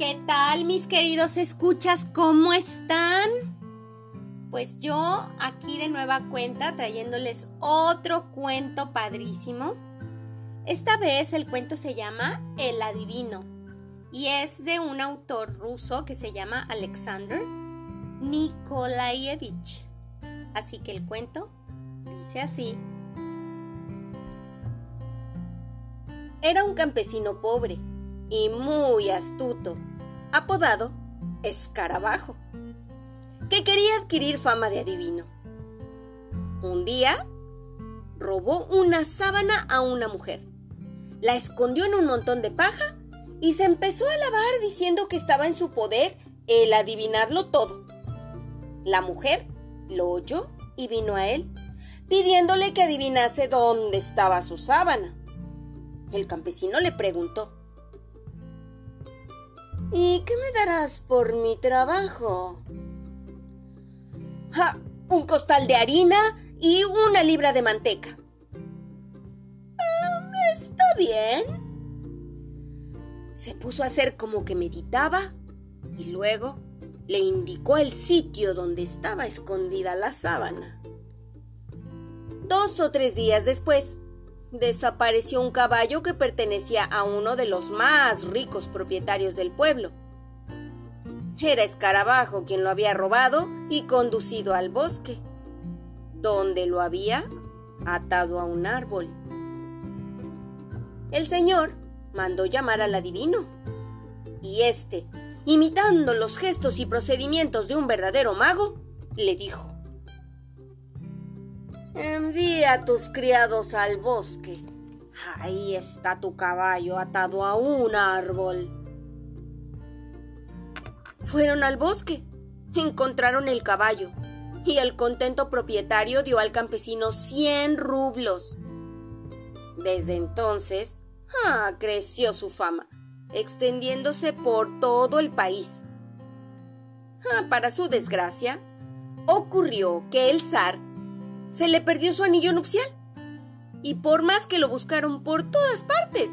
¿qué tal mis queridos escuchas? ¿Cómo están? Pues yo aquí de nueva cuenta trayéndoles otro cuento padrísimo. Esta vez el cuento se llama El adivino y es de un autor ruso que se llama Alexander Nikolaevich. Así que el cuento dice así. Era un campesino pobre y muy astuto apodado Escarabajo, que quería adquirir fama de adivino. Un día robó una sábana a una mujer, la escondió en un montón de paja y se empezó a lavar diciendo que estaba en su poder el adivinarlo todo. La mujer lo oyó y vino a él, pidiéndole que adivinase dónde estaba su sábana. El campesino le preguntó, ¿Y qué me darás por mi trabajo? ¡Ja! Un costal de harina y una libra de manteca. Ah, está bien. Se puso a hacer como que meditaba y luego le indicó el sitio donde estaba escondida la sábana. Dos o tres días después, desapareció un caballo que pertenecía a uno de los más ricos propietarios del pueblo. Era Escarabajo quien lo había robado y conducido al bosque, donde lo había atado a un árbol. El señor mandó llamar al adivino, y éste, imitando los gestos y procedimientos de un verdadero mago, le dijo Envía a tus criados al bosque. Ahí está tu caballo atado a un árbol. Fueron al bosque, encontraron el caballo y el contento propietario dio al campesino cien rublos. Desde entonces, ah, creció su fama, extendiéndose por todo el país. Ah, para su desgracia, ocurrió que el zar se le perdió su anillo nupcial. Y por más que lo buscaron por todas partes,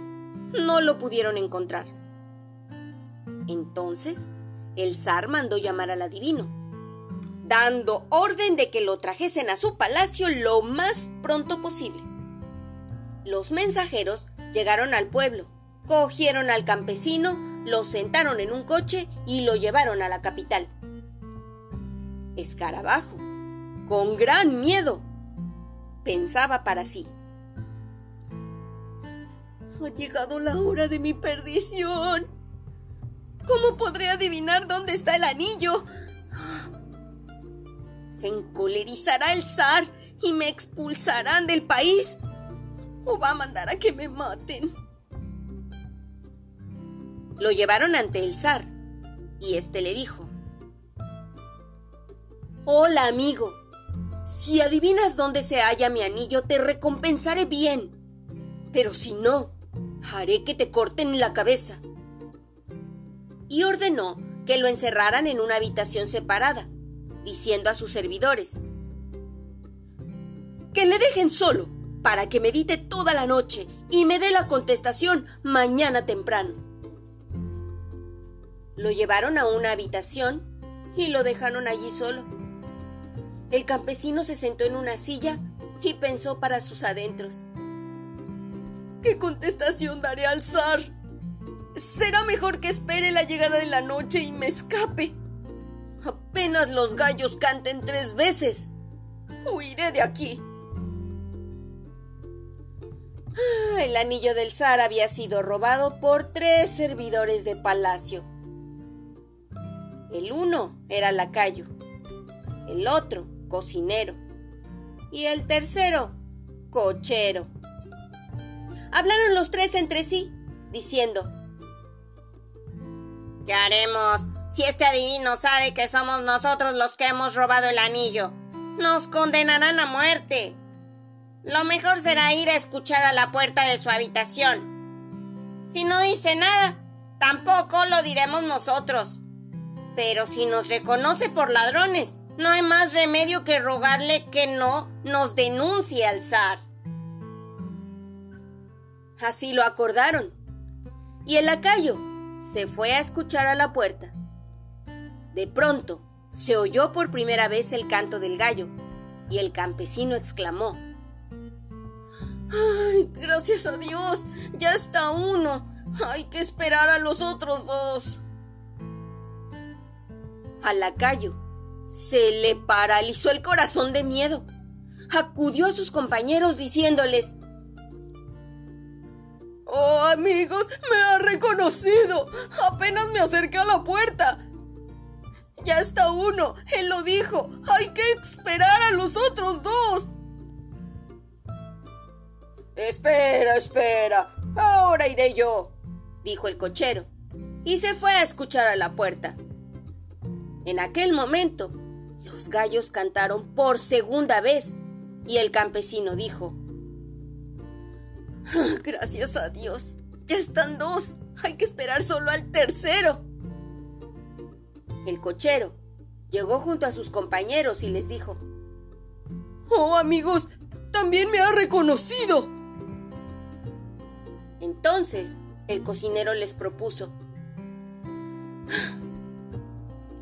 no lo pudieron encontrar. Entonces, el zar mandó llamar al adivino, dando orden de que lo trajesen a su palacio lo más pronto posible. Los mensajeros llegaron al pueblo, cogieron al campesino, lo sentaron en un coche y lo llevaron a la capital. Escarabajo, con gran miedo, pensaba para sí. Ha llegado la hora de mi perdición. ¿Cómo podré adivinar dónde está el anillo? Se encolerizará el zar y me expulsarán del país. O va a mandar a que me maten. Lo llevaron ante el zar y éste le dijo: Hola, amigo. Si adivinas dónde se halla mi anillo, te recompensaré bien. Pero si no, haré que te corten la cabeza. Y ordenó que lo encerraran en una habitación separada, diciendo a sus servidores, que le dejen solo para que medite toda la noche y me dé la contestación mañana temprano. Lo llevaron a una habitación y lo dejaron allí solo. El campesino se sentó en una silla y pensó para sus adentros. ¿Qué contestación daré al zar? Será mejor que espere la llegada de la noche y me escape. Apenas los gallos canten tres veces. Huiré de aquí. Ah, el anillo del zar había sido robado por tres servidores de palacio. El uno era lacayo, el otro cocinero. Y el tercero, cochero. Hablaron los tres entre sí, diciendo, ¿Qué haremos si este adivino sabe que somos nosotros los que hemos robado el anillo? Nos condenarán a muerte. Lo mejor será ir a escuchar a la puerta de su habitación. Si no dice nada, tampoco lo diremos nosotros. Pero si nos reconoce por ladrones, no hay más remedio que rogarle que no nos denuncie al zar. Así lo acordaron. Y el lacayo se fue a escuchar a la puerta. De pronto se oyó por primera vez el canto del gallo y el campesino exclamó ¡Ay, gracias a Dios! Ya está uno. Hay que esperar a los otros dos. A lacayo se le paralizó el corazón de miedo. Acudió a sus compañeros diciéndoles Oh, amigos, me ha reconocido. Apenas me acerqué a la puerta. Ya está uno. Él lo dijo. Hay que esperar a los otros dos. Espera, espera. Ahora iré yo, dijo el cochero, y se fue a escuchar a la puerta. En aquel momento, los gallos cantaron por segunda vez, y el campesino dijo, ah, Gracias a Dios, ya están dos. Hay que esperar solo al tercero. El cochero llegó junto a sus compañeros y les dijo, Oh amigos, también me ha reconocido. Entonces el cocinero les propuso,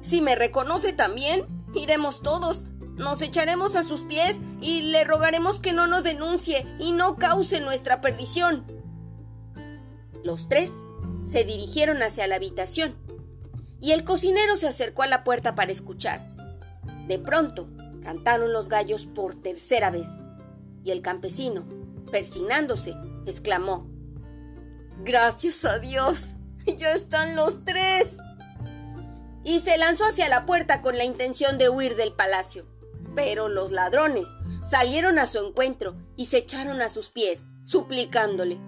Si me reconoce también, iremos todos, nos echaremos a sus pies y le rogaremos que no nos denuncie y no cause nuestra perdición. Los tres se dirigieron hacia la habitación y el cocinero se acercó a la puerta para escuchar. De pronto, cantaron los gallos por tercera vez y el campesino, persignándose, exclamó, Gracias a Dios, ya están los tres. Y se lanzó hacia la puerta con la intención de huir del palacio. Pero los ladrones salieron a su encuentro y se echaron a sus pies, suplicándole.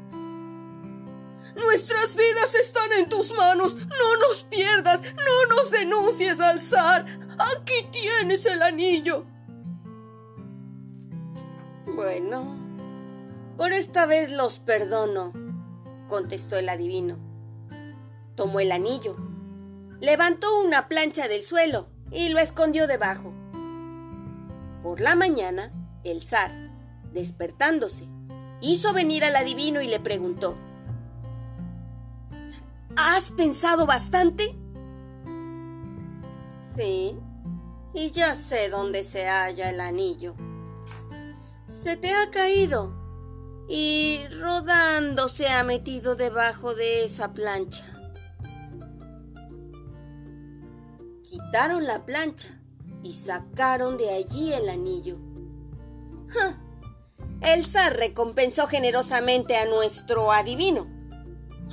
Nuestras vidas están en tus manos. No nos pierdas. No nos denuncies al zar. Aquí tienes el anillo. Bueno, por esta vez los perdono, contestó el adivino. Tomó el anillo, levantó una plancha del suelo y lo escondió debajo. Por la mañana, el zar, despertándose, hizo venir al adivino y le preguntó, ¿Has pensado bastante? Sí, y ya sé dónde se halla el anillo. Se te ha caído y rodando se ha metido debajo de esa plancha. Quitaron la plancha y sacaron de allí el anillo. El zar recompensó generosamente a nuestro adivino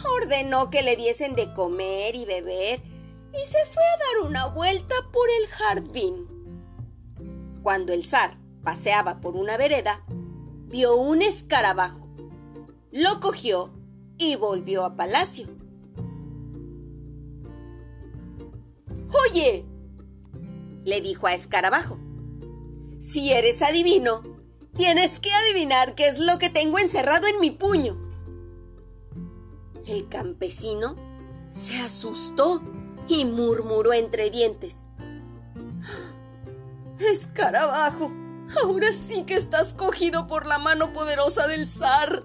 ordenó que le diesen de comer y beber y se fue a dar una vuelta por el jardín. Cuando el zar paseaba por una vereda, vio un escarabajo. Lo cogió y volvió a palacio. Oye, le dijo a Escarabajo, si eres adivino, tienes que adivinar qué es lo que tengo encerrado en mi puño. El campesino se asustó y murmuró entre dientes. Escarabajo, ahora sí que estás cogido por la mano poderosa del zar.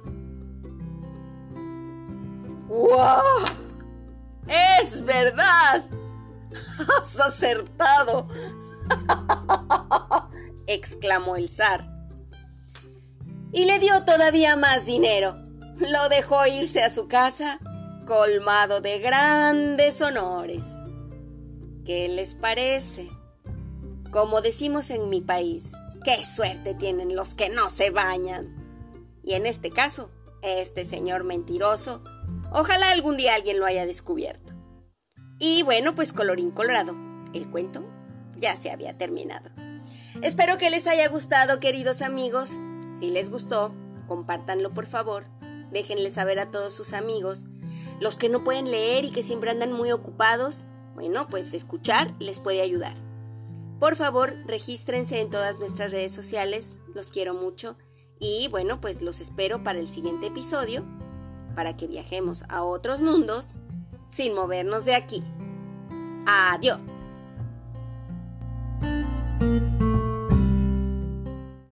¡Wow! ¡Es verdad! ¡Has acertado! exclamó el zar. Y le dio todavía más dinero lo dejó irse a su casa colmado de grandes honores. ¿Qué les parece? Como decimos en mi país, qué suerte tienen los que no se bañan. Y en este caso, este señor mentiroso, ojalá algún día alguien lo haya descubierto. Y bueno, pues colorín colorado, el cuento ya se había terminado. Espero que les haya gustado, queridos amigos. Si les gustó, compártanlo por favor déjenle saber a todos sus amigos. Los que no pueden leer y que siempre andan muy ocupados, bueno, pues escuchar les puede ayudar. Por favor, regístrense en todas nuestras redes sociales, los quiero mucho y bueno, pues los espero para el siguiente episodio, para que viajemos a otros mundos sin movernos de aquí. Adiós.